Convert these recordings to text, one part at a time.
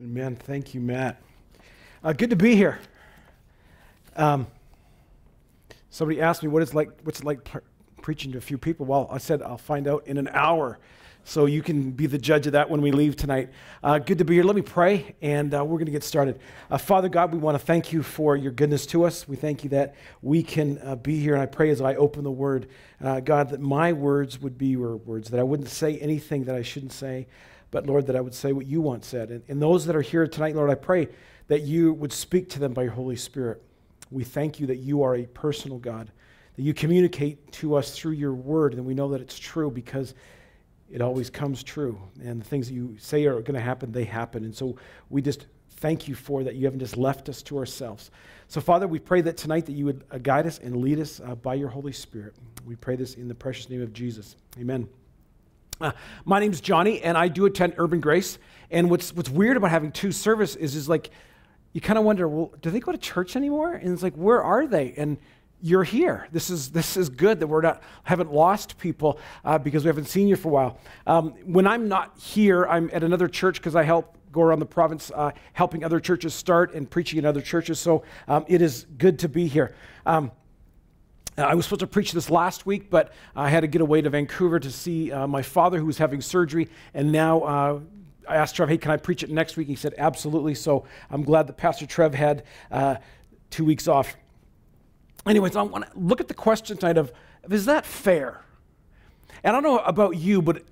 Amen. Thank you, Matt. Uh, good to be here. Um, somebody asked me what it's like. What's it like preaching to a few people? Well, I said I'll find out in an hour, so you can be the judge of that when we leave tonight. Uh, good to be here. Let me pray, and uh, we're going to get started. Uh, Father God, we want to thank you for your goodness to us. We thank you that we can uh, be here, and I pray as I open the Word, uh, God, that my words would be your words, that I wouldn't say anything that I shouldn't say but Lord, that I would say what you once said. And, and those that are here tonight, Lord, I pray that you would speak to them by your Holy Spirit. We thank you that you are a personal God, that you communicate to us through your word, and we know that it's true because it always comes true. And the things that you say are going to happen, they happen. And so we just thank you for that. You haven't just left us to ourselves. So, Father, we pray that tonight that you would uh, guide us and lead us uh, by your Holy Spirit. We pray this in the precious name of Jesus. Amen. Uh, my name's Johnny, and I do attend Urban Grace. And what's, what's weird about having two services is, is like, you kind of wonder, well, do they go to church anymore? And it's like, where are they? And you're here. This is, this is good that we're not, haven't lost people uh, because we haven't seen you for a while. Um, when I'm not here, I'm at another church because I help go around the province uh, helping other churches start and preaching in other churches. So um, it is good to be here. Um, I was supposed to preach this last week, but I had to get away to Vancouver to see uh, my father who was having surgery. And now uh, I asked Trev, hey, can I preach it next week? He said, absolutely. So I'm glad that Pastor Trev had uh, two weeks off. Anyways, I want to look at the question tonight of, of is that fair? And I don't know about you, but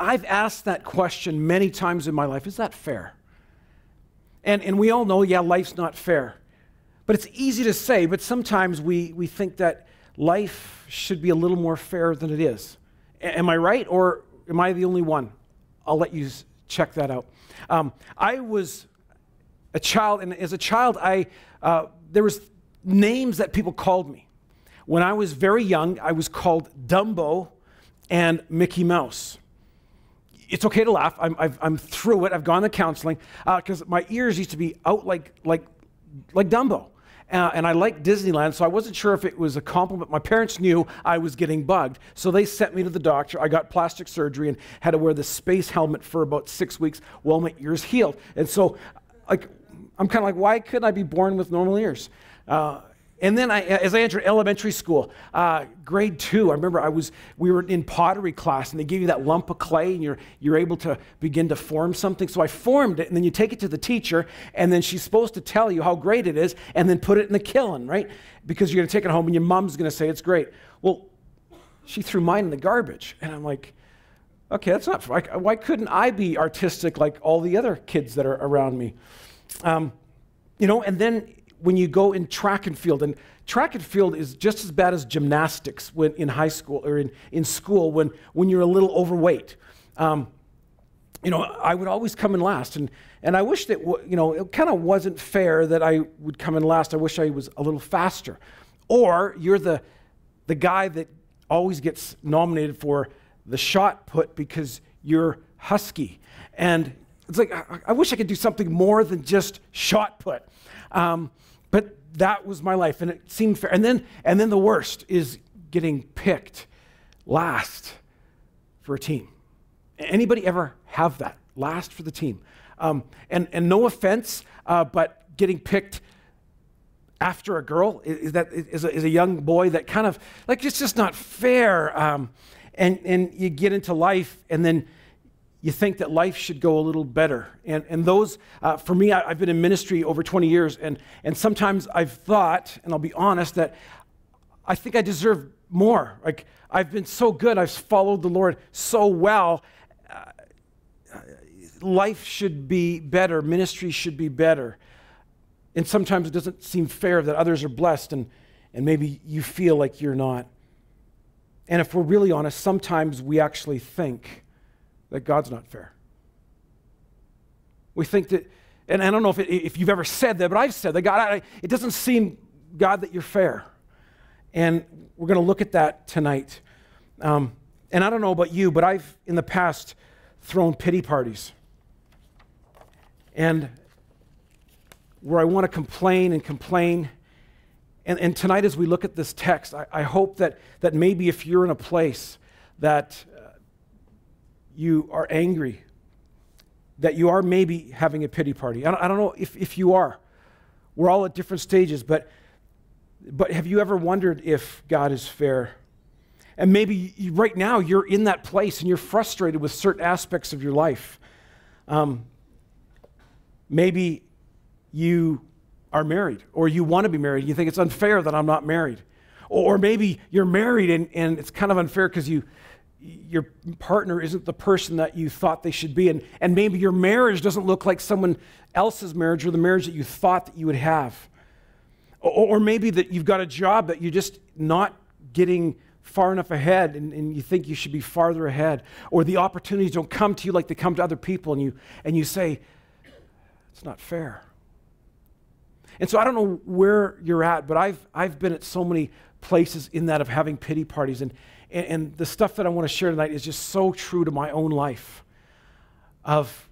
I've asked that question many times in my life. Is that fair? And, and we all know, yeah, life's not fair. But it's easy to say, but sometimes we, we think that life should be a little more fair than it is. A- am I right, or am I the only one? I'll let you check that out. Um, I was a child, and as a child, I uh, there was names that people called me. When I was very young, I was called Dumbo and Mickey Mouse. It's okay to laugh. I'm, i am through it. I've gone to counseling because uh, my ears used to be out like, like, like Dumbo. Uh, and I liked Disneyland, so I wasn't sure if it was a compliment. My parents knew I was getting bugged, so they sent me to the doctor. I got plastic surgery and had to wear the space helmet for about six weeks while my ears healed. And so, like, I'm kind of like, why couldn't I be born with normal ears? Uh, and then I, as I entered elementary school, uh, grade two, I remember I was, we were in pottery class and they give you that lump of clay and you're, you're able to begin to form something. So I formed it and then you take it to the teacher and then she's supposed to tell you how great it is and then put it in the kiln, right? Because you're going to take it home and your mom's going to say it's great. Well, she threw mine in the garbage. And I'm like, okay, that's not, why couldn't I be artistic like all the other kids that are around me? Um, you know, and then when you go in track and field, and track and field is just as bad as gymnastics when in high school or in, in school when, when you're a little overweight. Um, you know, I would always come in last. And, and I wish that, you know, it kind of wasn't fair that I would come in last. I wish I was a little faster. Or you're the, the guy that always gets nominated for the shot put because you're husky. And it's like, I, I wish I could do something more than just shot put. Um, but that was my life, and it seemed fair. And then, and then the worst is getting picked last for a team. Anybody ever have that? Last for the team. Um, and, and no offense, uh, but getting picked after a girl is, that is a, is a young boy that kind of like it's just not fair. Um, and and you get into life, and then you think that life should go a little better. And, and those, uh, for me, I, have been in ministry over 20 years, and, and sometimes I've thought, and I'll be honest, that I think I deserve more. Like, I've been so good, I've followed the Lord so well. Uh, life should be better, ministry should be better. And sometimes it doesn't seem fair that others are blessed, and, and maybe you feel like you're not. And if we're really honest, sometimes we actually think, that God's not fair. We think that, and I don't know if, it, if you've ever said that, but I've said that God, I, it doesn't seem, God, that you're fair. And we're going to look at that tonight. Um, and I don't know about you, but I've in the past thrown pity parties. And where I want to complain and complain. And, and tonight, as we look at this text, I, I hope that, that maybe if you're in a place that you are angry, that you are maybe having a pity party. I don't, I don't know if, if you are. We're all at different stages, but, but have you ever wondered if God is fair? And maybe you, right now you're in that place and you're frustrated with certain aspects of your life. Um, maybe you are married or you want to be married. You think it's unfair that I'm not married. Or, maybe you're married and, and it's kind of unfair because you, your partner isn't the person that you thought they should be. And, and maybe your marriage doesn't look like someone else's marriage or the marriage that you thought that you would have. Or, or maybe that you've got a job that you're just not getting far enough ahead and, and, you think you should be farther ahead. Or the opportunities don't come to you like they come to other people and you, and you say, it's not fair. And so I don't know where you're at, but I've, I've been at so many places in that of having pity parties. And, and, and the stuff that I want to share tonight is just so true to my own life of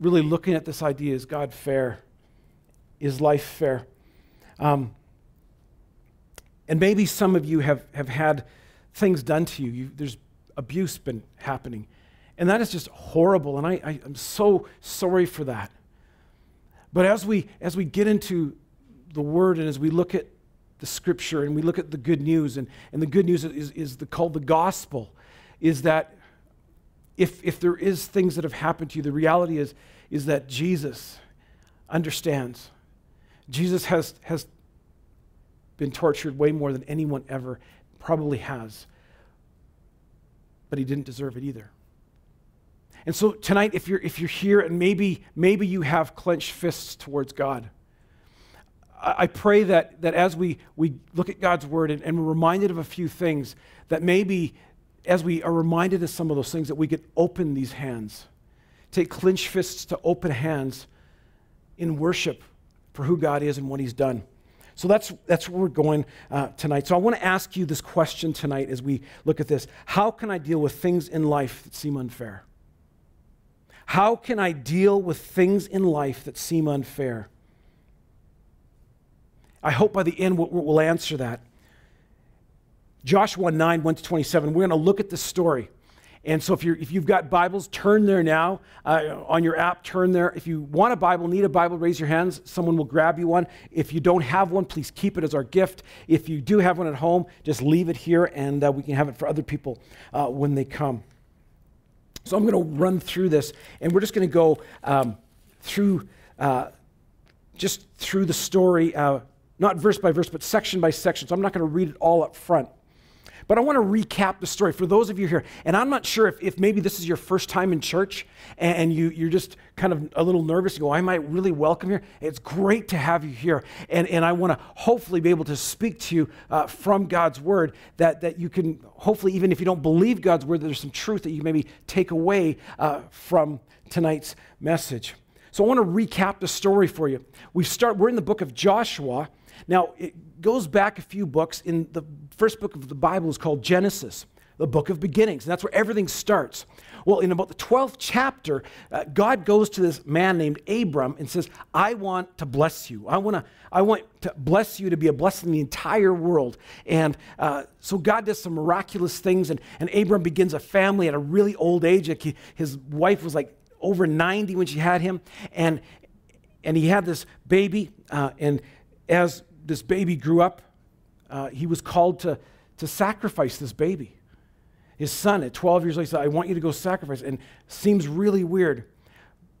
really looking at this idea is God fair? Is life fair? Um, and maybe some of you have, have had things done to you. you. There's abuse been happening. And that is just horrible. And I, I, I'm so sorry for that. But as we, as we get into the Word and as we look at the Scripture and we look at the good news, and, and the good news is, is the, called the gospel, is that if, if there is things that have happened to you, the reality is, is that Jesus understands. Jesus has, has been tortured way more than anyone ever probably has. But he didn't deserve it either. And so tonight, if you're, if you're here and maybe, maybe you have clenched fists towards God, I, pray that, that as we, we look at God's word and, and we're reminded of a few things, that maybe as we are reminded of some of those things, that we could open these hands, take clenched fists to open hands in worship for who God is and what He's done. So that's, that's where we're going uh, tonight. So I want to ask you this question tonight as we look at this How can I deal with things in life that seem unfair? How can I deal with things in life that seem unfair? I hope by the end we'll, we'll answer that. Joshua 9, 1 to 27, we're going to look at the story. And so if, you if you've got Bibles, turn there now. Uh, on your app, turn there. If you want a Bible, need a Bible, raise your hands. Someone will grab you one. If you don't have one, please keep it as our gift. If you do have one at home, just leave it here and uh, we can have it for other people uh, when they come. So I'm going to run through this, and we're just going to go um, through uh, just through the story, uh, not verse by verse, but section by section. So I'm not going to read it all up front. But I want to recap the story for those of you here. And I'm not sure if, if maybe this is your first time in church and you, you're just kind of a little nervous. You go, I might really welcome here. It's great to have you here. And, and I want to hopefully be able to speak to you uh, from God's word that, that you can, hopefully, even if you don't believe God's word, there's some truth that you maybe take away uh, from tonight's message. So I want to recap the story for you. We start, we're in the book of Joshua. Now, it goes back a few books. In the first book of the Bible is called Genesis, the book of beginnings, and that's where everything starts. Well, in about the 12th chapter, uh, God goes to this man named Abram and says, I want to bless you. I, wanna, I want to bless you to be a blessing in the entire world. And uh, so God does some miraculous things, and, and Abram begins a family at a really old age. Like his wife was like over 90 when she had him, and, and he had this baby, uh, and as this baby grew up, uh, he was called to, to sacrifice this baby. His son, at 12 years old, said, I want you to go sacrifice. And seems really weird.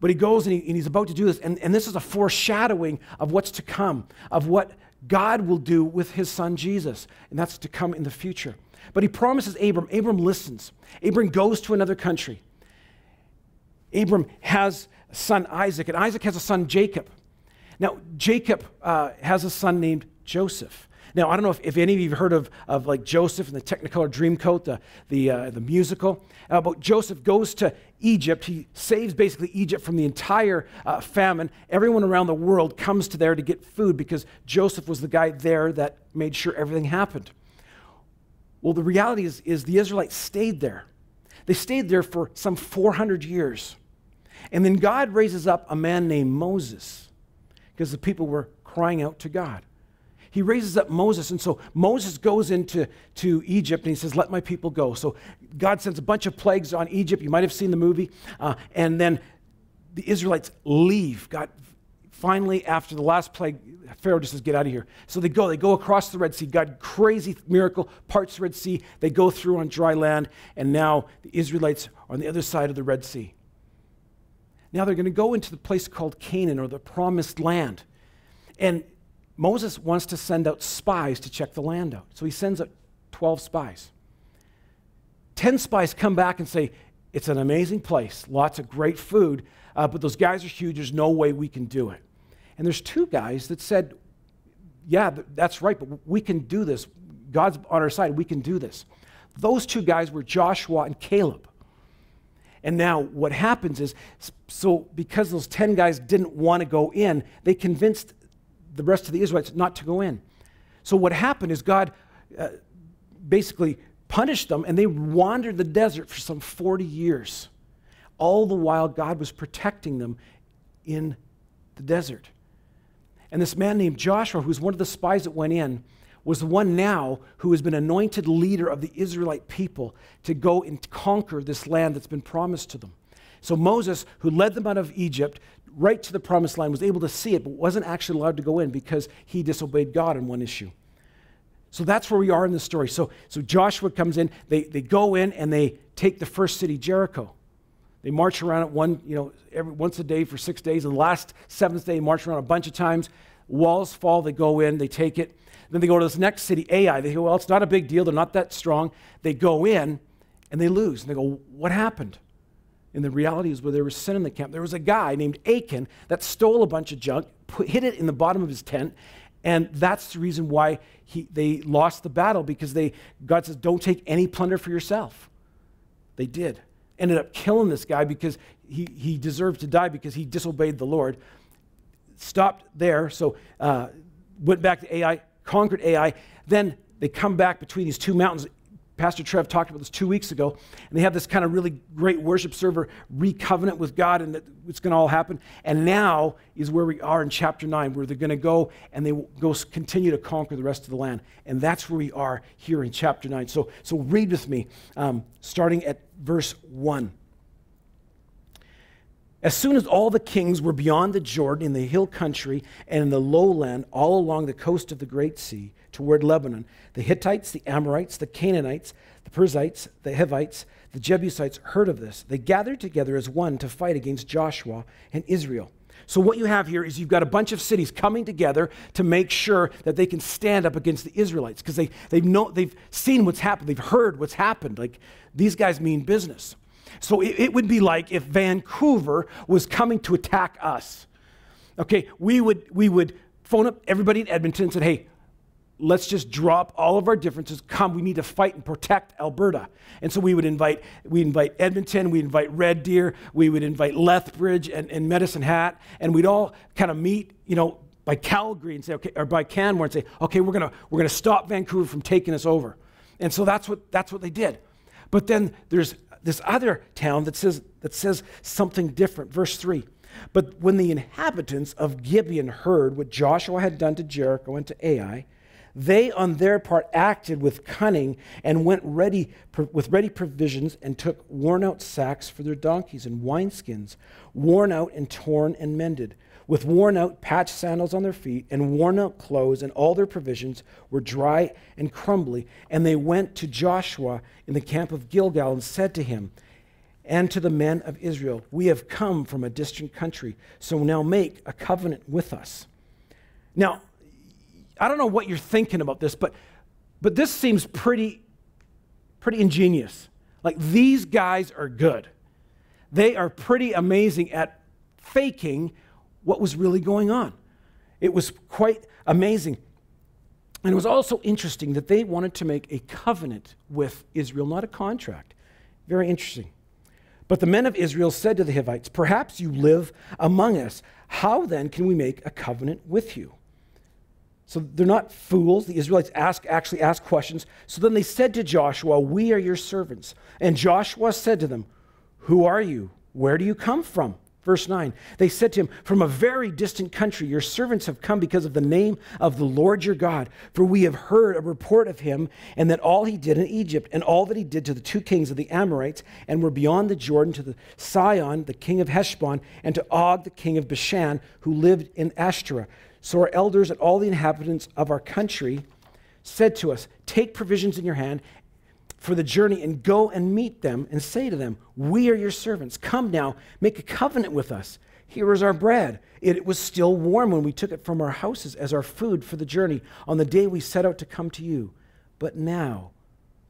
But he goes and, he, and he's about to do this. And, and this is a foreshadowing of what's to come, of what God will do with his son Jesus. And that's to come in the future. But he promises Abram. Abram listens. Abram goes to another country. Abram has a son Isaac, and Isaac has a son Jacob. Now, Jacob uh, has a son named Joseph. Now, I don't know if, if, any of you have heard of, of like Joseph and the Technicolor Dreamcoat, the, the, uh, the musical. Uh, but Joseph goes to Egypt. He saves basically Egypt from the entire uh, famine. Everyone around the world comes to there to get food because Joseph was the guy there that made sure everything happened. Well, the reality is, is the Israelites stayed there. They stayed there for some 400 years. And then God raises up a man named Moses because the people were crying out to God. He raises up Moses, and so Moses goes into to Egypt and he says, Let my people go. So God sends a bunch of plagues on Egypt. You might have seen the movie. Uh, and then the Israelites leave. God, finally, after the last plague, Pharaoh just says, Get out of here. So they go. They go across the Red Sea. God, crazy miracle, parts the Red Sea. They go through on dry land, and now the Israelites are on the other side of the Red Sea. Now they're going to go into the place called Canaan or the promised land. And Moses wants to send out spies to check the land out. So he sends out 12 spies. 10 spies come back and say, It's an amazing place, lots of great food, uh, but those guys are huge. There's no way we can do it. And there's two guys that said, Yeah, that's right, but we can do this. God's on our side. We can do this. Those two guys were Joshua and Caleb. And now what happens is, so because those 10 guys didn't want to go in, they convinced the rest of the Israelites not to go in. So what happened is God uh, basically punished them and they wandered the desert for some 40 years. All the while, God was protecting them in the desert. And this man named Joshua, who's one of the spies that went in, was the one now who has been anointed leader of the Israelite people to go and conquer this land that's been promised to them. So Moses, who led them out of Egypt right to the promised land, was able to see it, but wasn't actually allowed to go in because he disobeyed God on one issue. So that's where we are in the story. So, so Joshua comes in, they, they go in and they take the first city, Jericho. They march around it one, you know, every, once a day for six days. And the last seventh day, march around a bunch of times. Walls fall, they go in, they take it. Then they go to this next city, Ai. They go, well, it's not a big deal. They're not that strong. They go in and they lose. And they go, what happened? And the reality is, where there was sin in the camp. There was a guy named Achan that stole a bunch of junk, put, hid it in the bottom of his tent, and that's the reason why he, they lost the battle because they, God says, don't take any plunder for yourself. They did. Ended up killing this guy because he, he deserved to die because he disobeyed the Lord. Stopped there, so uh, went back to Ai, conquered Ai. Then they come back between these two mountains. Pastor Trev talked about this two weeks ago, and they have this kind of really great worship server recovenant with God, and it's going to all happen. And now is where we are in chapter 9, where they're going to go and they go continue to conquer the rest of the land. And that's where we are here in chapter 9. So, so read with me, um, starting at verse 1. As soon as all the kings were beyond the Jordan in the hill country and in the lowland all along the coast of the Great Sea toward Lebanon, the Hittites, the Amorites, the Canaanites, the Perizzites, the Hivites, the Jebusites heard of this. They gathered together as one to fight against Joshua and Israel. So, what you have here is you've got a bunch of cities coming together to make sure that they can stand up against the Israelites because they, they've, know, they've seen what's happened, they've heard what's happened. Like, these guys mean business. So it, it would be like if Vancouver was coming to attack us. Okay, we would, we would phone up everybody in Edmonton and said, hey, let's just drop all of our differences. Come, we need to fight and protect Alberta. And so we would invite, we invite Edmonton, we invite Red Deer, we would invite Lethbridge and, and Medicine Hat, and we'd all kind of meet, you know, by Calgary and say, okay, or by Canmore and say, okay, we're gonna we're gonna stop Vancouver from taking us over. And so that's what that's what they did. But then there's this other town that says, that says something different. Verse 3. But when the inhabitants of Gibeon heard what Joshua had done to Jericho and to Ai, they on their part acted with cunning and went ready with ready provisions and took worn out sacks for their donkeys and wineskins, worn out and torn and mended with worn out patched sandals on their feet and worn out clothes, and all their provisions were dry and crumbly. And they went to Joshua in the camp of Gilgal and said to him, and to the men of Israel, We have come from a distant country, so now make a covenant with us. Now, I don't know what you're thinking about this, but, but this seems pretty, pretty ingenious. Like these guys are good. They are pretty amazing at faking what was really going on. It was quite amazing. And it was also interesting that they wanted to make a covenant with Israel, not a contract. Very interesting. But the men of Israel said to the Hivites, Perhaps you live among us. How then can we make a covenant with you? So they're not fools. The Israelites ask, actually ask questions. So then they said to Joshua, We are your servants. And Joshua said to them, Who are you? Where do you come from? Verse 9, they said to him, From a very distant country, your servants have come because of the name of the Lord your God. For we have heard a report of him, and that all he did in Egypt, and all that he did to the two kings of the Amorites, and were beyond the Jordan to the Sihon, the king of Heshbon, and to Og, the king of Bashan, who lived in Ashtoreth. So our elders and all the inhabitants of our country said to us, Take provisions in your hand for the journey and go and meet them and say to them, We are your servants. Come now, make a covenant with us. Here is our bread. It was still warm when we took it from our houses as our food for the journey on the day we set out to come to you. But now,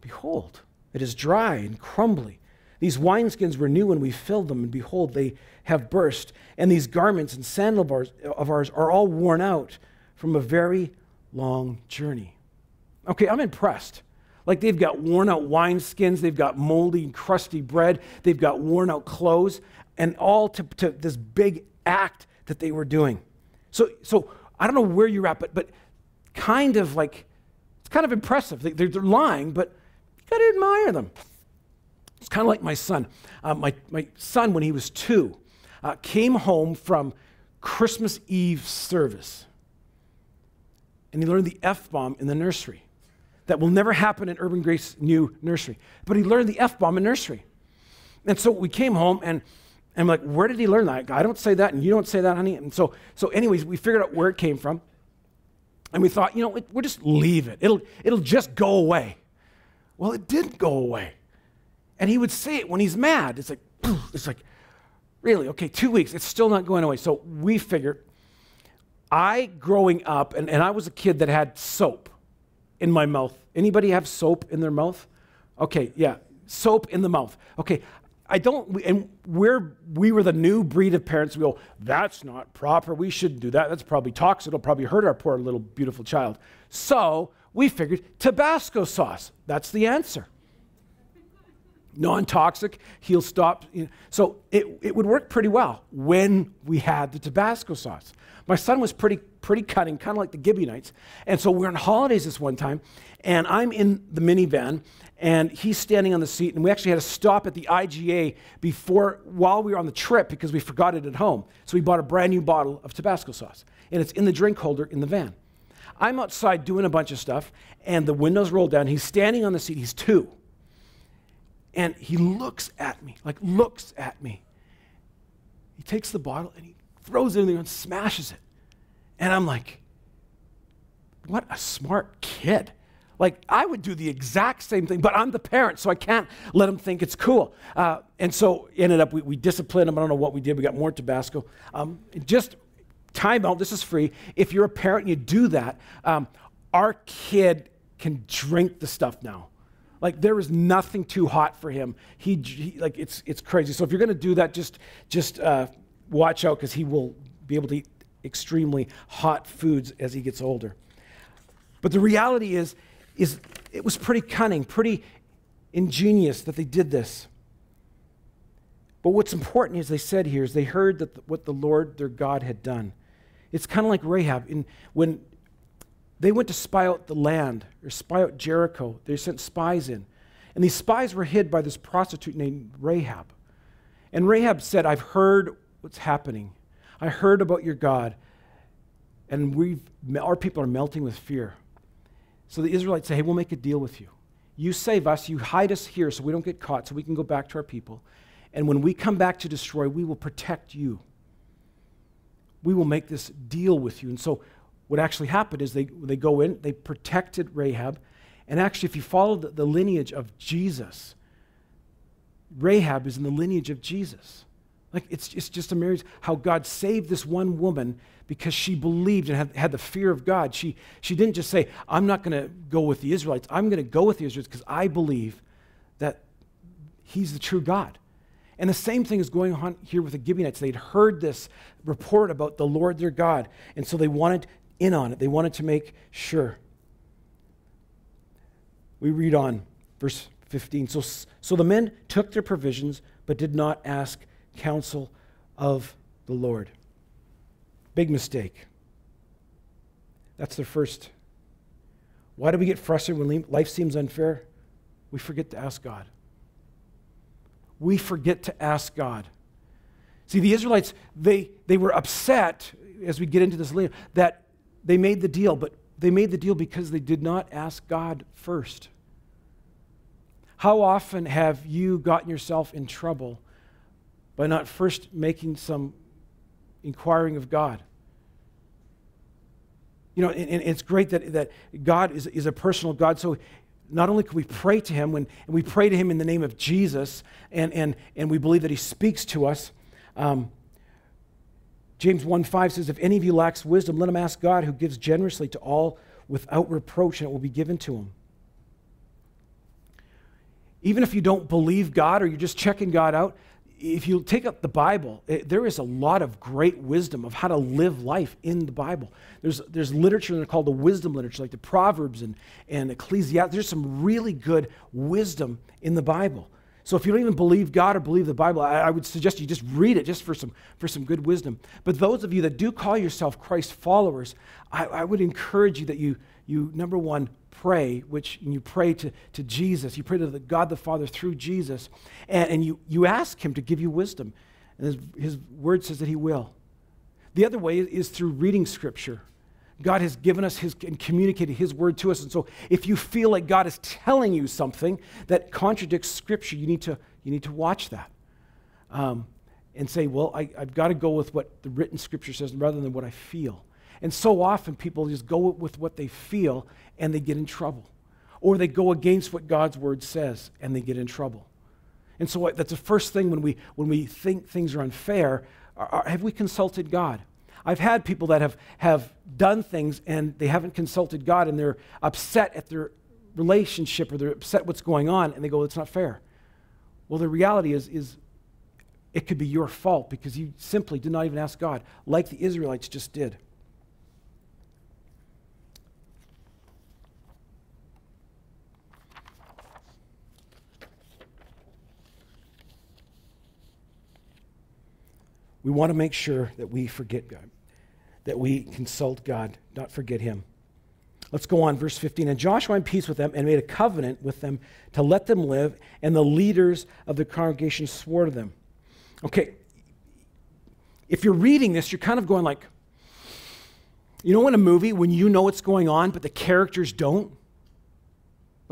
behold, it is dry and crumbly. These wineskins were new when we filled them, and behold, they have burst. And these garments and sandal bars of ours are all worn out from a very long journey. Okay, I'm impressed. Like they've got worn out wineskins, they've got moldy crusty bread, they've got worn out clothes, and all to, to this big act that they were doing. So, so I don't know where you're at, but, but kind of like, it's kind of impressive. They, are they're lying, but you got to admire them. It's kind of like my son. Uh, my, my son, when he was two, uh, came home from Christmas Eve service, and he learned the F bomb in the nursery that will never happen in Urban Grace New Nursery. But he learned the F bomb in nursery. And so we came home and I'm like, where did he learn that? I don't say that, and you don't say that, honey. And so, so anyways, we figured out where it came from. And we thought, you know, it, we'll just leave it. It'll, it'll just go away. Well, it didn't go away. And he would say it when he's mad. It's like, it's like, really? Okay, two weeks. It's still not going away. So we figured, I, growing up, and, and I was a kid that had soap in my mouth. Anybody have soap in their mouth? Okay, yeah, soap in the mouth. Okay, I don't, and we're, we were the new breed of parents. We go, that's not proper. We shouldn't do that. That's probably toxic. It'll probably hurt our poor little beautiful child. So we figured Tabasco sauce. That's the answer. Non toxic, he'll stop. So it, it would work pretty well when we had the Tabasco sauce. My son was pretty, pretty cutting, kind of like the Gibeonites. And so we're on holidays this one time, and I'm in the minivan, and he's standing on the seat, and we actually had to stop at the IGA before, while we were on the trip because we forgot it at home. So we bought a brand new bottle of Tabasco sauce, and it's in the drink holder in the van. I'm outside doing a bunch of stuff, and the windows roll down. He's standing on the seat. He's two. And he looks at me, like looks at me. He takes the bottle and he throws it in there and smashes it. And I'm like, what a smart kid. Like, I would do the exact same thing, but I'm the parent, so I can't let him think it's cool. Uh, and so, ended up, we, we, disciplined him. I don't know what we did. We got more Tabasco. Um, just time out, this is free. If you're a parent and you do that, um, our kid can drink the stuff now. Like there is nothing too hot for him. He, he like it's it's crazy. So if you're going to do that, just just uh, watch out because he will be able to eat extremely hot foods as he gets older. But the reality is, is it was pretty cunning, pretty ingenious that they did this. But what's important, is they said here, is they heard that the, what the Lord their God had done. It's kind of like Rahab. In, when they went to spy out the land or spy out Jericho, they sent spies in. And these spies were hid by this prostitute named Rahab. And Rahab said, I've heard what's happening. I heard about your God, and we've, our people are melting with fear. So the Israelites say, Hey, we'll make a deal with you. You save us, you hide us here so we don't get caught, so we can go back to our people. And when we come back to destroy, we will protect you. We will make this deal with you. And so what actually happened is they, they go in, they protected Rahab. And actually, if you follow the, the lineage of Jesus, Rahab is in the lineage of Jesus. Like, it's, it's just amazing how God saved this one woman because she believed and had, had the fear of God. She, she didn't just say, I'm not going to go with the Israelites. I'm going to go with the Israelites because I believe that He's the true God. And the same thing is going on here with the Gibeonites. They'd heard this report about the Lord their God, and so they wanted in on it. They wanted to make sure. We read on, verse 15. So, so the men took their provisions, but did not ask counsel of the Lord. Big mistake. That's the first. Why do we get frustrated when life seems unfair? We forget to ask God. We forget to ask God. See, the Israelites, they, they were upset, as we get into this later, that they made the deal, but they made the deal because they did not ask God first. How often have you gotten yourself in trouble by not first making some inquiring of God? You know, and, and it's great that, that God is, is a personal God. So not only can we pray to him, when, and we pray to him in the name of Jesus, and, and, and we believe that he speaks to us. Um, James 1 5 says, If any of you lacks wisdom, let him ask God, who gives generously to all without reproach, and it will be given to him. Even if you don't believe God or you're just checking God out, if you take up the Bible, it, there is a lot of great wisdom of how to live life in the Bible. There's, there's literature that are called the wisdom literature, like the Proverbs and, and Ecclesiastes. There's some really good wisdom in the Bible. So if you don't even believe God or believe the Bible, I, I, would suggest you just read it just for some, for some good wisdom. But those of you that do call yourself Christ followers, I, I would encourage you that you, you, number one, pray, which you pray to, to Jesus. You pray to the God the Father through Jesus, and, and you, you ask Him to give you wisdom. And his, his word says that He will. The other way is through reading Scripture. God has given us his and communicated his word to us. And so if you feel like God is telling you something that contradicts scripture, you need to, you need to watch that. Um, and say, well, I, have got to go with what the written scripture says rather than what I feel. And so often people just go with what they feel and they get in trouble. Or they go against what God's word says and they get in trouble. And so that's the first thing when we, when we think things are unfair. Are, are, have we consulted God? I've had people that have, have done things and they haven't consulted God and they're upset at their relationship or they're upset what's going on and they go, it's not fair. Well, the reality is, is it could be your fault because you simply did not even ask God, like the Israelites just did. We want to make sure that we forget God, that we consult God, not forget Him. Let's go on, verse 15. And Joshua in peace with them and made a covenant with them to let them live, and the leaders of the congregation swore to them. Okay, if you're reading this, you're kind of going like, you know, in a movie when you know what's going on, but the characters don't?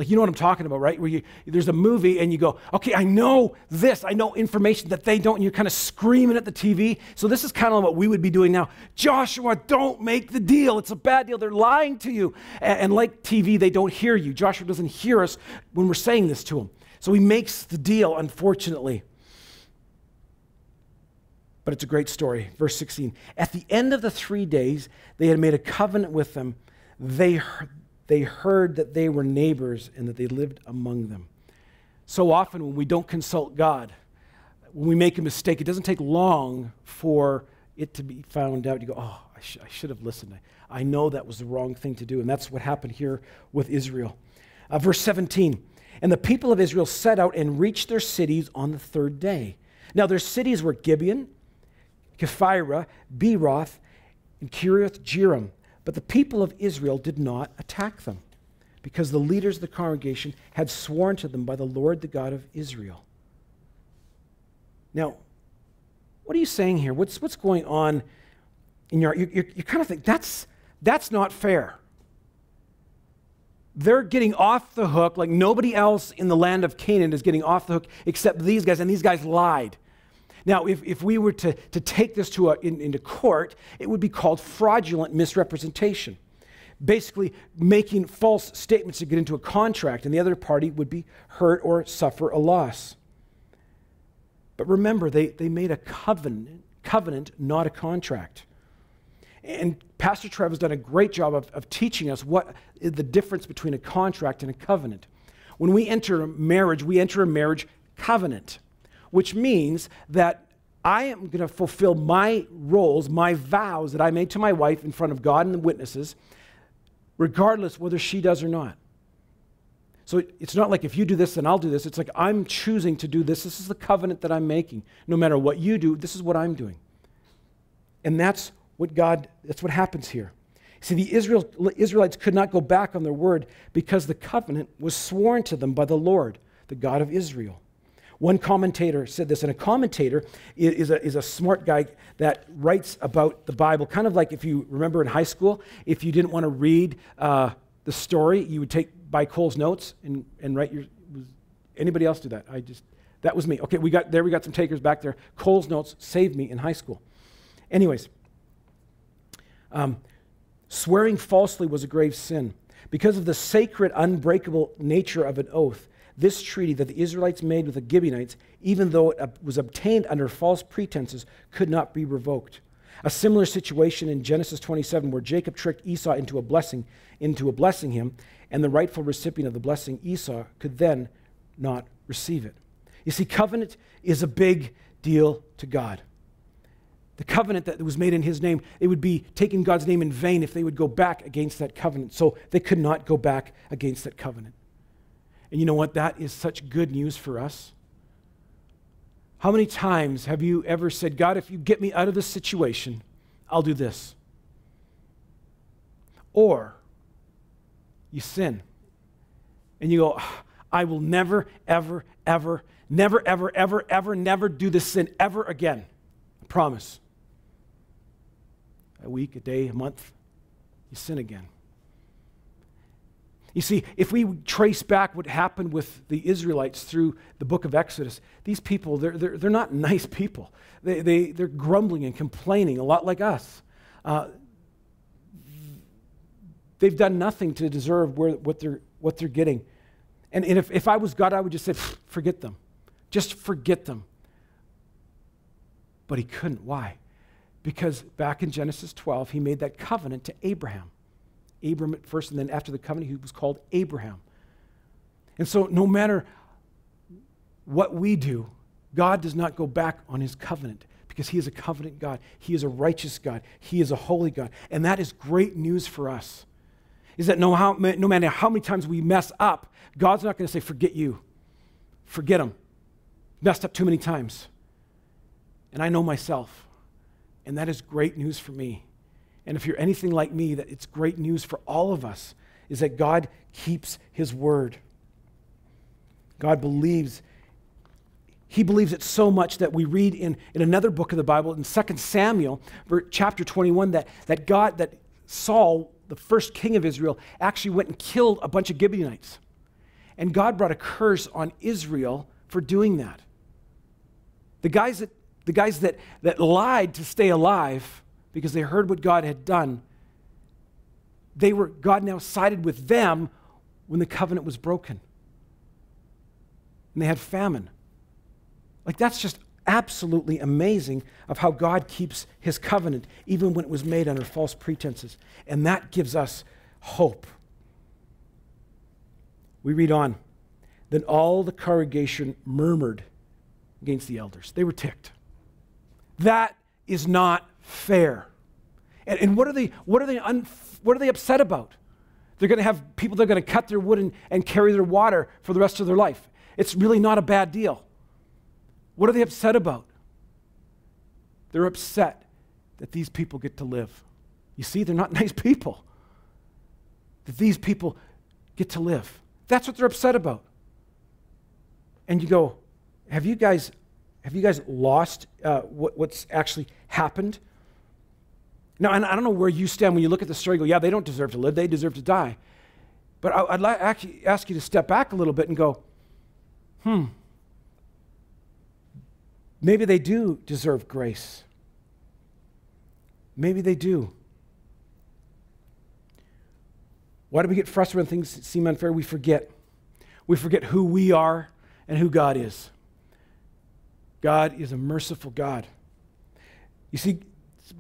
Like, you know what I'm talking about, right? Where you, there's a movie and you go, okay, I know this. I know information that they don't. And you're kind of screaming at the TV. So, this is kind of what we would be doing now. Joshua, don't make the deal. It's a bad deal. They're lying to you. And, and like TV, they don't hear you. Joshua doesn't hear us when we're saying this to him. So, he makes the deal, unfortunately. But it's a great story. Verse 16. At the end of the three days, they had made a covenant with them. They they heard that they were neighbors and that they lived among them. So often, when we don't consult God, when we make a mistake, it doesn't take long for it to be found out. You go, oh, I, sh- I should have listened. I, I, know that was the wrong thing to do. And that's what happened here with Israel. Uh, verse 17 And the people of Israel set out and reached their cities on the third day. Now, their cities were Gibeon, Kephirah, Beeroth, and Kiriath Jearim. But the people of Israel did not attack them because the leaders of the congregation had sworn to them by the Lord, the God of Israel. Now, what are you saying here? What's, what's going on in your. You, you kind of think that's, that's not fair. They're getting off the hook like nobody else in the land of Canaan is getting off the hook except these guys, and these guys lied. Now, if, if we were to, to take this to a, in, into court, it would be called fraudulent misrepresentation. Basically, making false statements to get into a contract, and the other party would be hurt or suffer a loss. But remember, they, they made a covenant, covenant, not a contract. And Pastor Trev has done a great job of, of teaching us what is the difference between a contract and a covenant. When we enter a marriage, we enter a marriage covenant which means that I am going to fulfill my roles, my vows that I made to my wife in front of God and the witnesses, regardless whether she does or not. So it's not like if you do this, then I'll do this. It's like I'm choosing to do this. This is the covenant that I'm making. No matter what you do, this is what I'm doing. And that's what God, that's what happens here. See, the Israel, Israelites could not go back on their word because the covenant was sworn to them by the Lord, the God of Israel. One commentator said this, and a commentator is a, is a smart guy that writes about the Bible, kind of like if you remember in high school, if you didn't want to read uh, the story, you would take by Coles Notes and, and write your. Anybody else do that? I just that was me. Okay, we got there. We got some takers back there. Coles Notes saved me in high school. Anyways, um, swearing falsely was a grave sin because of the sacred, unbreakable nature of an oath. This treaty that the Israelites made with the Gibeonites, even though it was obtained under false pretenses, could not be revoked. A similar situation in Genesis 27, where Jacob tricked Esau into a blessing, into a blessing him, and the rightful recipient of the blessing, Esau, could then not receive it. You see, covenant is a big deal to God. The covenant that was made in his name, it would be taking God's name in vain if they would go back against that covenant. So they could not go back against that covenant. And you know what? That is such good news for us. How many times have you ever said, God, if you get me out of this situation, I'll do this? Or you sin and you go, ah, I will never, ever, ever, never, ever, ever, ever, never do this sin ever again. I promise. A week, a day, a month, you sin again. You see, if we trace back what happened with the Israelites through the book of Exodus, these people, they're, they're, they're not nice people. They, they, they're grumbling and complaining, a lot like us. Uh, they've done nothing to deserve where, what, they're, what they're getting. And, and if, if I was God, I would just say, forget them. Just forget them. But he couldn't. Why? Because back in Genesis 12, he made that covenant to Abraham. Abram at first, and then after the covenant, he was called Abraham. And so, no matter what we do, God does not go back on his covenant because he is a covenant God. He is a righteous God. He is a holy God. And that is great news for us. Is that no, how, no matter how many times we mess up, God's not going to say, forget you. Forget him. Messed up too many times. And I know myself. And that is great news for me. And if you're anything like me, that it's great news for all of us is that God keeps his word. God believes he believes it so much that we read in, in another book of the Bible, in 2 Samuel, chapter 21, that, that God, that Saul, the first king of Israel, actually went and killed a bunch of Gibeonites. And God brought a curse on Israel for doing that. The guys that, the guys that, that lied to stay alive because they heard what God had done, they were, God now sided with them when the covenant was broken. And they had famine. Like, that's just absolutely amazing of how God keeps his covenant, even when it was made under false pretenses. And that gives us hope. We read on. Then all the congregation murmured against the elders. They were ticked. That is not fair. And, and what, are they, what, are they un, what are they upset about? They're going to have people that are going to cut their wood and, and carry their water for the rest of their life. It's really not a bad deal. What are they upset about? They're upset that these people get to live. You see, they're not nice people. That these people get to live. That's what they're upset about. And you go, have you guys, have you guys lost uh, what, what's actually happened? Now, and I don't know where you stand when you look at the story. go, yeah, they don't deserve to live; they deserve to die. But I, would like ask you to step back a little bit and go, hmm. Maybe they do deserve grace. Maybe they do. Why do we get frustrated when things seem unfair? We forget. We forget who we are and who God is. God is a merciful God. You see,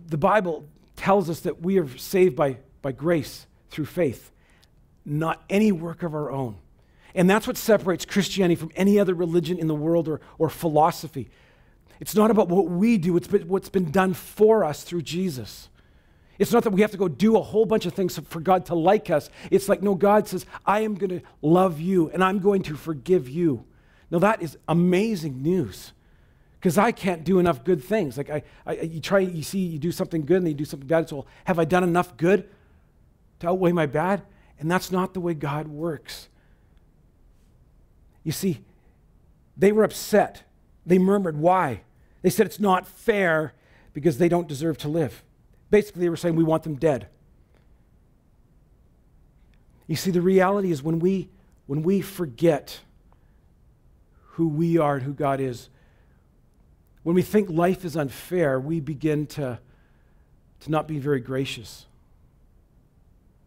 the Bible tells us that we are saved by, by grace through faith, not any work of our own. And that's what separates Christianity from any other religion in the world or, or philosophy. It's not about what we do, it's what's been done for us through Jesus. It's not that we have to go do a whole bunch of things for God to like us. It's like, no, God says, I am going to love you and I'm going to forgive you. Now, that is amazing news because I can't do enough good things. Like I, I, you try, you see, you do something good and you do something bad. So have I done enough good to outweigh my bad? And that's not the way God works. You see, They were upset. They murmured. Why? They said it's not fair because they don't deserve to live. Basically, they were saying we want them dead. You see, the reality is when we, when we forget who we are and who God is, when we think life is unfair, we begin to, to not be very gracious.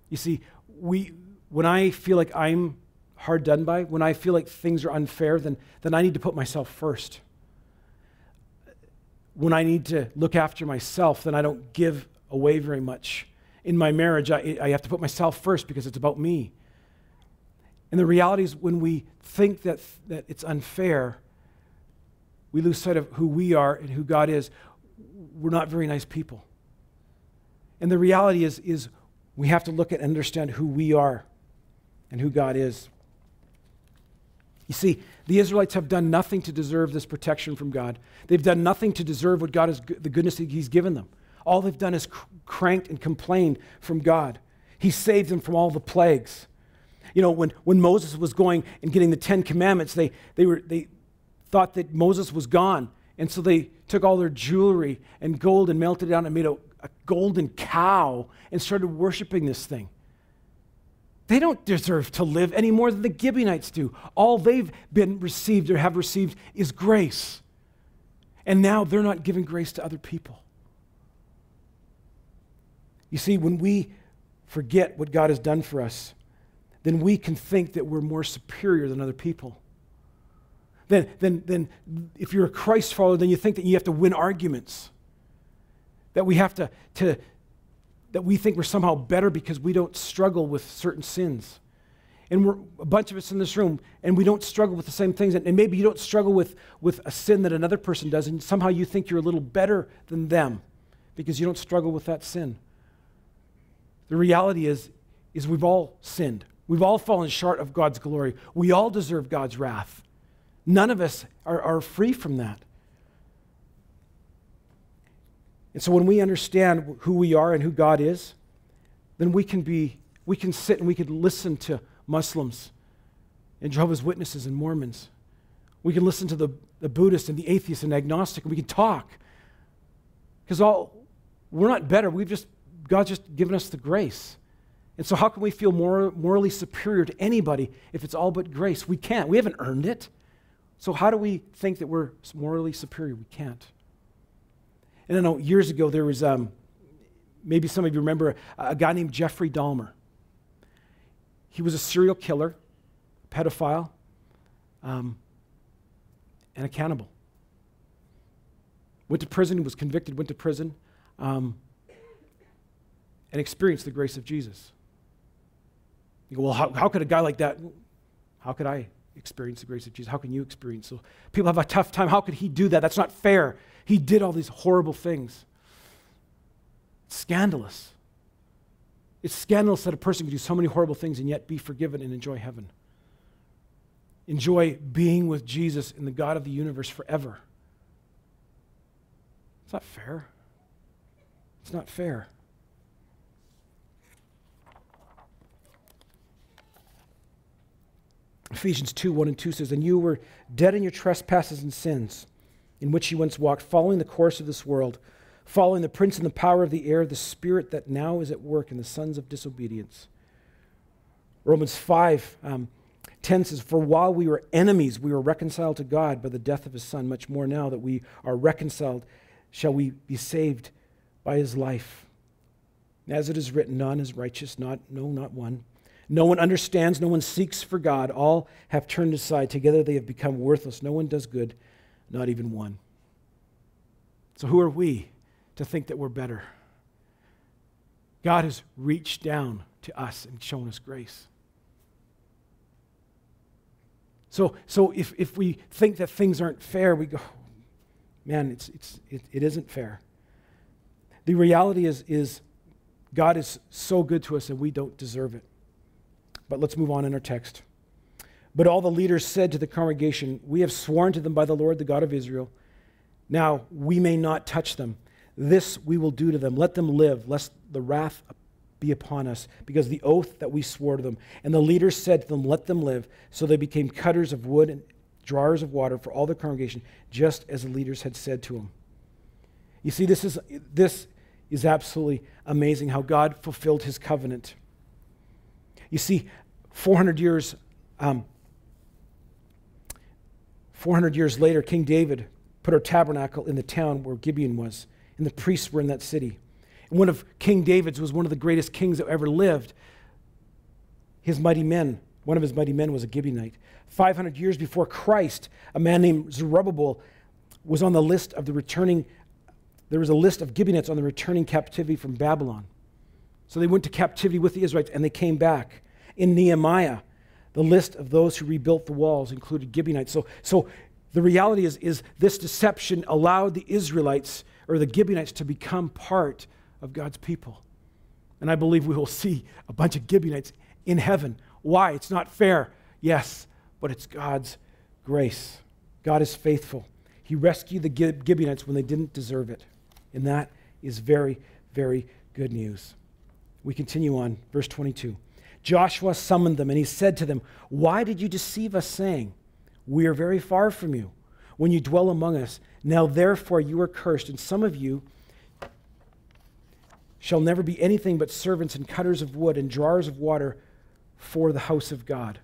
You see, we, when I feel like I'm hard done by, when I feel like things are unfair, then, then I need to put myself first. When I need to look after myself, then I don't give away very much. In my marriage, I, I have to put myself first because it's about me. And the reality is, when we think that, that it's unfair, we lose sight of who we are and who God is. We're not very nice people. And the reality is, is we have to look at and understand who we are and who God is. You see, the Israelites have done nothing to deserve this protection from God. They've done nothing to deserve what God is, the goodness He's given them. All they've done is cr- cranked and complained from God. He saved them from all the plagues. You know, when, when Moses was going and getting the Ten Commandments, they, they, were, they thought that Moses was gone. And so they took all their jewelry and gold and melted it down and made a, a golden cow and started worshiping this thing. They don't deserve to live any more than the Gibeonites do. All they've been received or have received is grace. And now they're not giving grace to other people. You see, when we forget what God has done for us, then we can think that we're more superior than other people. Then, then, then if you're a Christ follower, then you think that you have to win arguments. That we have to, to that we think we're somehow better because we don't struggle with certain sins. And we're a bunch of us in this room, and we don't struggle with the same things. And, and maybe you don't struggle with, with a sin that another person does, and somehow you think you're a little better than them because you don't struggle with that sin. The reality is, is we've all sinned. We've all fallen short of God's glory. We all deserve God's wrath. None of us are, are free from that. And so when we understand who we are and who God is, then we can be, we can sit and we can listen to Muslims and Jehovah's Witnesses and Mormons. We can listen to the, the Buddhist and the atheist and agnostic, we can talk. Because all we're not better. We've just God's just given us the grace. And so how can we feel more, morally superior to anybody if it's all but grace? We can't. We haven't earned it. So, how do we think that we're morally superior? We can't. And I know years ago there was, um, maybe some of you remember, a, guy named Jeffrey Dahmer. He was a serial killer, pedophile, um, and a cannibal. Went to prison, was convicted, went to prison, um, and experienced the grace of Jesus. You go, well, how, how could a guy like that, how could I experience the grace of Jesus? How can you experience? So people have a tough time. How could he do that? That's not fair. He did all these horrible things. It's scandalous. It's scandalous that a person could do so many horrible things and yet be forgiven and enjoy heaven. Enjoy being with Jesus and the God of the universe forever. It's not fair. It's not fair. Ephesians 2 1 and 2 says, And you were dead in your trespasses and sins, in which you once walked, following the course of this world, following the prince and the power of the air, the spirit that now is at work in the sons of disobedience. Romans 5 um, 10 says, For while we were enemies, we were reconciled to God by the death of his Son. Much more now that we are reconciled, shall we be saved by his life. As it is written, none is righteous, not, no, not one. No one understands, no one seeks for God. All have turned aside. Together they have become worthless. No one does good, not even one. So, who are we to think that we're better? God has reached down to us and shown us grace. So, so if, if we think that things aren't fair, we go, man, it's, it's, it, it isn't fair. The reality is, is God is so good to us and we don't deserve it. But let's move on in our text. But all the leaders said to the congregation, We have sworn to them by the Lord, the God of Israel. Now we may not touch them. This we will do to them. Let them live, lest the wrath be upon us, because the oath that we swore to them. And the leaders said to them, Let them live. So they became cutters of wood and, drawers of water for all the congregation, just as the leaders had said to them. You see, this is, this is absolutely amazing how God fulfilled his covenant. You see, 400 years, um, 400 years later, King David put a tabernacle in the town where Gibeon was, and the priests were in that city. And one of King David's was one of the greatest kings that ever lived. His mighty men, one of his mighty men was a Gibeonite. 500 years before Christ, a man named Zerubbabel was on the list of the returning, there was a list of Gibeonites on the returning captivity from Babylon. So they went to captivity with the Israelites and they came back. In Nehemiah, the list of those who rebuilt the walls included Gibeonites. So, so the reality is, is this deception allowed the Israelites or the Gibeonites to become part of God's people. And I believe we will see a bunch of Gibeonites in heaven. Why? It's not fair. Yes, but it's God's grace. God is faithful. He rescued the Gibeonites when they didn't deserve it. And that is very, very good news. We continue on, verse 22. Joshua summoned them and he said to them, Why did you deceive us, saying, We are very far from you when you dwell among us? Now therefore you are cursed, and some of you shall never be anything but servants and cutters of wood and drawers of water for the house of God.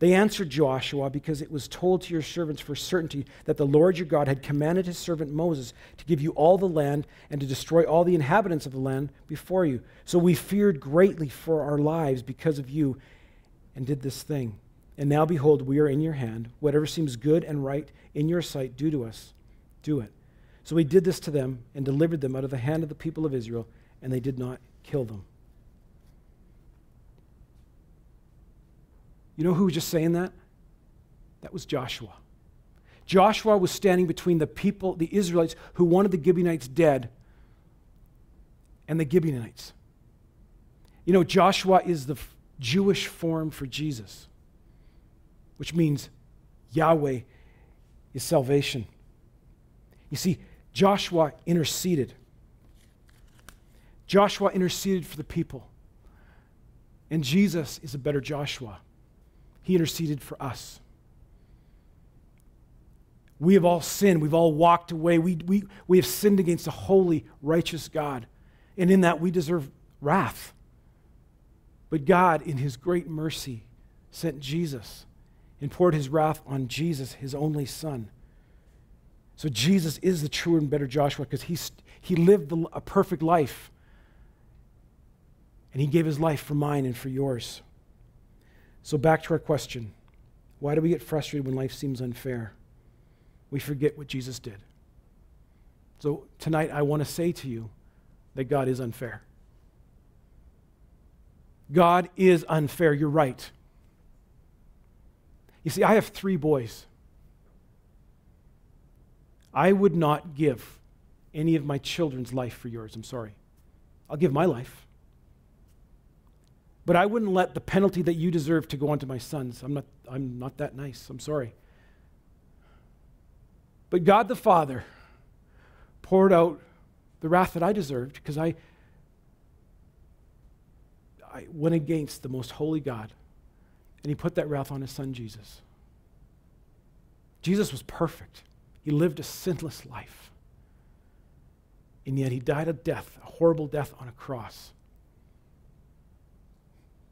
They answered Joshua because it was told to your servants for certainty that the Lord your God had commanded his servant Moses to give you all the land and to destroy all the inhabitants of the land before you. So we feared greatly for our lives because of you and did this thing. And now behold, we are in your hand. Whatever seems good and right in your sight, do to us. Do it. So we did this to them and delivered them out of the hand of the people of Israel, and they did not kill them. You know who was just saying that? That was Joshua. Joshua was standing between the people, the Israelites, who wanted the Gibeonites dead, and the Gibeonites. You know, Joshua is the Jewish form for Jesus, which means Yahweh is salvation. You see, Joshua interceded. Joshua interceded for the people. And Jesus is a better Joshua. He interceded for us. We have all sinned. We've all walked away. We, we, we have sinned against a holy, righteous God. And in that, we deserve wrath. But God, in His great mercy, sent Jesus and poured His wrath on Jesus, His only Son. So Jesus is the true and better Joshua because he, he lived a perfect life. And He gave His life for mine and for yours. So, back to our question why do we get frustrated when life seems unfair? We forget what Jesus did. So, tonight I want to say to you that God is unfair. God is unfair. You're right. You see, I have three boys. I would not give any of my children's life for yours. I'm sorry. I'll give my life. But I wouldn't let the penalty that you deserve to go onto my sons. I'm not, I'm not that nice. I'm sorry. But God the Father poured out the wrath that I deserved because I, I went against the most holy God. And he put that wrath on his son Jesus. Jesus was perfect. He lived a sinless life. And yet he died a death, a horrible death on a cross.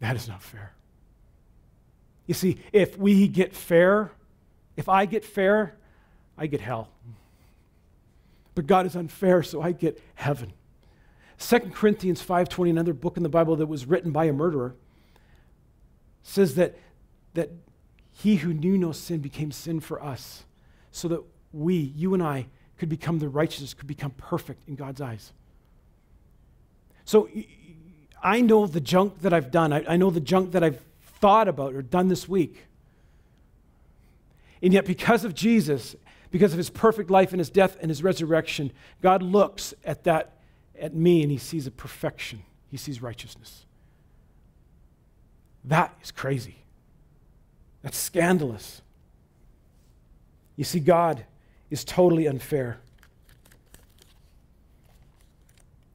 That is not fair. You see, if we get fair, if I get fair, I get hell. But God is unfair, so I get heaven. 2 Corinthians 5:20, another book in the Bible that was written by a murderer, says that, that he who knew no sin became sin for us, so that we, you and I, could become the righteous, could become perfect in God's eyes. So I know the junk that I've done. I, I know the junk that I've thought about or done this week. And yet, because of Jesus, because of his perfect life and his death and his resurrection, God looks at that, at me, and he sees a perfection. He sees righteousness. That is crazy. That's scandalous. You see, God is totally unfair.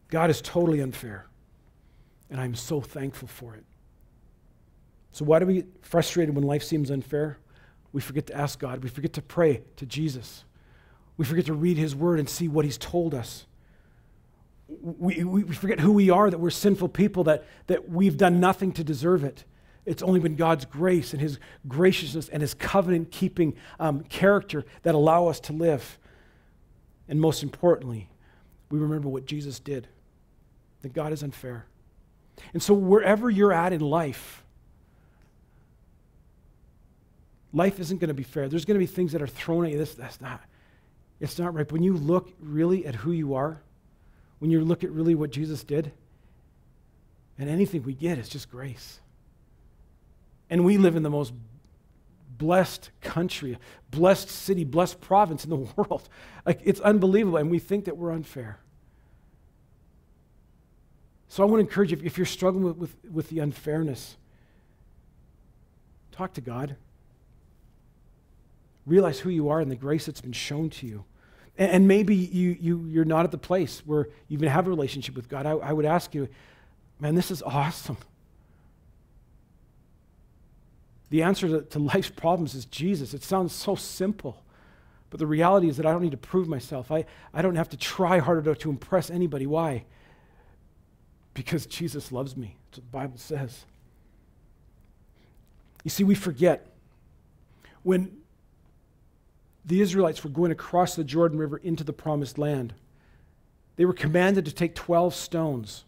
God is totally unfair. And I'm so thankful for it. So, why do we get frustrated when life seems unfair? we forget to ask God. We forget to pray to Jesus. We forget to read his word and see what he's told us. We, we, forget who we are, that we're sinful people, that, that we've done nothing to deserve it. It's only been God's grace and his graciousness and his covenant keeping um, character that allow us to live. And most importantly, we remember what Jesus did that God is unfair. And so, wherever you're at in life, life isn't going to be fair. There's going to be things that are thrown at you. This, that's not, it's not right. But when you look really at who you are, when you look at really what Jesus did, and anything we get is just grace. And we live in the most blessed country, blessed city, blessed province in the world. Like it's unbelievable, and we think that we're unfair. So I want to encourage you, if you're struggling with, with, with the unfairness, talk to God. Realize who you are and the grace that's been shown to you. And, and maybe you, you, you're not at the place where you even have a relationship with God. I, I would ask you, man, this is awesome. The answer to, to life's problems is Jesus. It sounds so simple. But the reality is that I don't need to prove myself. I, I don't have to try harder to, to impress anybody. Why? Because Jesus loves me. That's what the Bible says. You see, we forget when the Israelites were going across the Jordan River into the promised land, they were commanded to take 12 stones.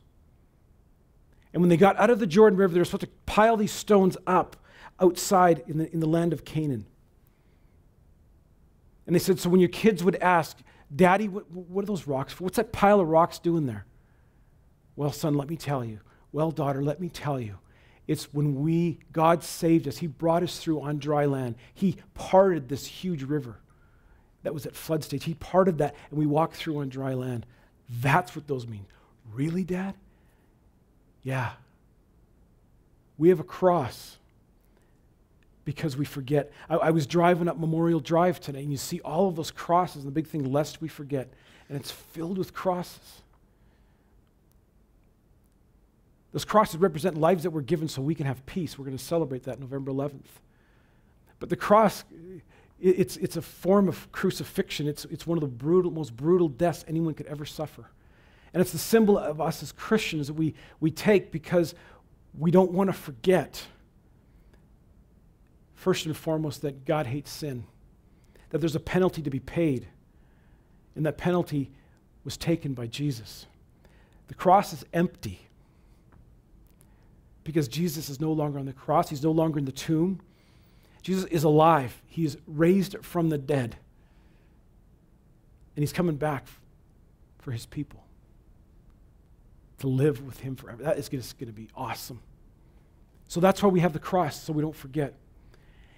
And when they got out of the Jordan River, they were supposed to pile these stones up outside in the, in the land of Canaan. And they said, So when your kids would ask, Daddy, what, what are those rocks for? What's that pile of rocks doing there? Well, son, let me tell you. Well, daughter, let me tell you. It's when we, God saved us. He brought us through on dry land. He parted this huge river that was at flood stage. He parted that, and we walked through on dry land. That's what those mean. Really, Dad? Yeah. We have a cross because we forget. I, I, was driving up Memorial Drive today, and you see all of those crosses, and the big thing, lest we forget, and it's filled with crosses. Those crosses represent lives that were given so we can have peace. We're going to celebrate that November 11th. But the cross, it's, it's a form of crucifixion. It's, it's one of the brutal, most brutal deaths anyone could ever suffer. And it's the symbol of us as Christians that we, we take because we don't want to forget, first and foremost, that God hates sin, that there's a penalty to be paid, and that penalty was taken by Jesus. The cross is empty because Jesus is no longer on the cross, he's no longer in the tomb. Jesus is alive, he's raised from the dead. And he's coming back for his people to live with him forever. That is going to be awesome. So that's why we have the cross, so we don't forget.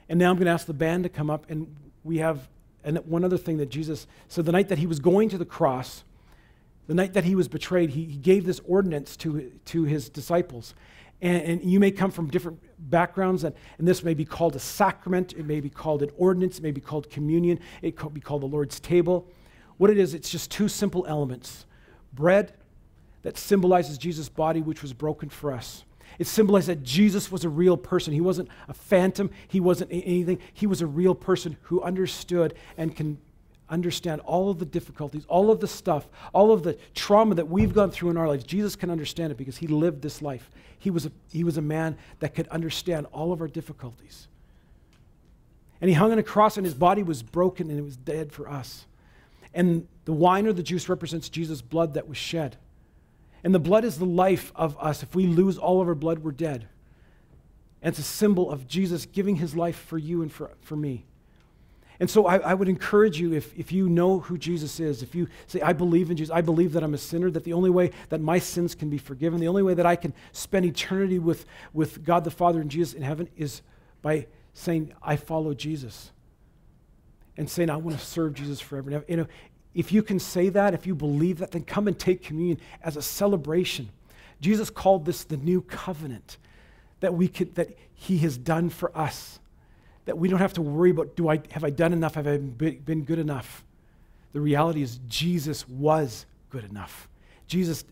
And now I'm going to ask the band to come up, and we have and one other thing that Jesus said the night that he was going to the cross, the night that he was betrayed, he, he gave this ordinance to, to his disciples. And, and, you may come from different backgrounds, and, and, this may be called a sacrament, it may be called an ordinance, it may be called communion, it could be called the Lord's table. What it is, it's just two simple elements bread that symbolizes Jesus' body, which was broken for us. It symbolized that Jesus was a real person. He wasn't a phantom, he wasn't anything. He was a real person who understood and can understand all of the difficulties, all of the stuff, all of the trauma that we've gone through in our lives. Jesus can understand it because he lived this life. He was a, he was a man that could understand all of our difficulties. And he hung on a cross, and his body was broken, and it was dead for us. And the wine or the juice represents Jesus' blood that was shed. And the blood is the life of us. If we lose all of our blood, we're dead. And it's a symbol of Jesus giving his life for you and for, for me. And so I, I, would encourage you, if, if you know who Jesus is, if you say, I believe in Jesus, I believe that I'm a sinner, that the only way that my sins can be forgiven, the only way that I can spend eternity with, with God the Father and Jesus in heaven is by saying, I follow Jesus. And saying, I want to serve Jesus forever. You know, if you can say that, if you believe that, then come and take communion as a celebration. Jesus called this the new covenant that, we could, that he has done for us that we don't have to worry about do I, have I done enough? Have I been good enough? The reality is, Jesus was good enough. Jesus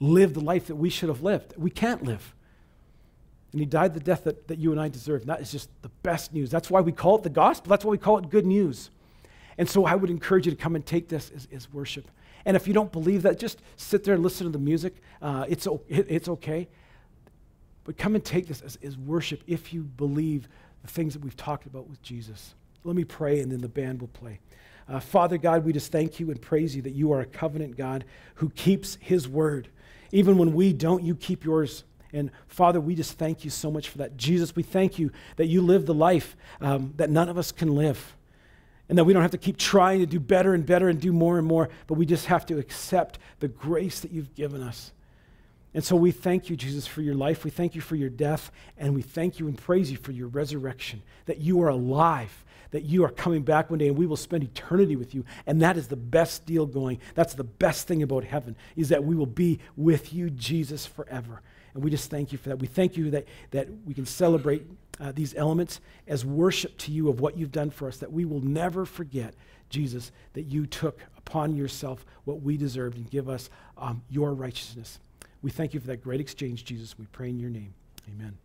lived the life that we should have lived. We can't live. And he died the death that, that you and I deserve. And that is just the best news. That's why we call it the gospel. That's why we call it good news. And so I would encourage you to come and take this as, as worship. And if you don't believe that, just sit there and listen to the music. Uh, it's, it's okay. But come and take this as, as worship if you believe the things that we've talked about with Jesus. Let me pray, and then the band will play. Uh, Father God, we just thank you and praise you that you are a covenant God who keeps his word. Even when we don't, you keep yours. And Father, we just thank you so much for that. Jesus, we thank you that you live the life um, that none of us can live. And that we don't have to keep trying to do better and better and do more and more, but we just have to accept the grace that you've given us. And so we thank you, Jesus, for your life. We thank you for your death. And we thank you and praise you for your resurrection, that you are alive, that you are coming back one day and we will spend eternity with you. And that is the best deal going. That's the best thing about heaven, is that we will be with you, Jesus, forever. And we just thank you for that. We thank you that, that we can celebrate uh, these elements as worship to you of what you've done for us, that we will never forget, Jesus, that you took upon yourself what we deserved and give us um, your righteousness. We thank you for that great exchange, Jesus. We pray in your name. Amen.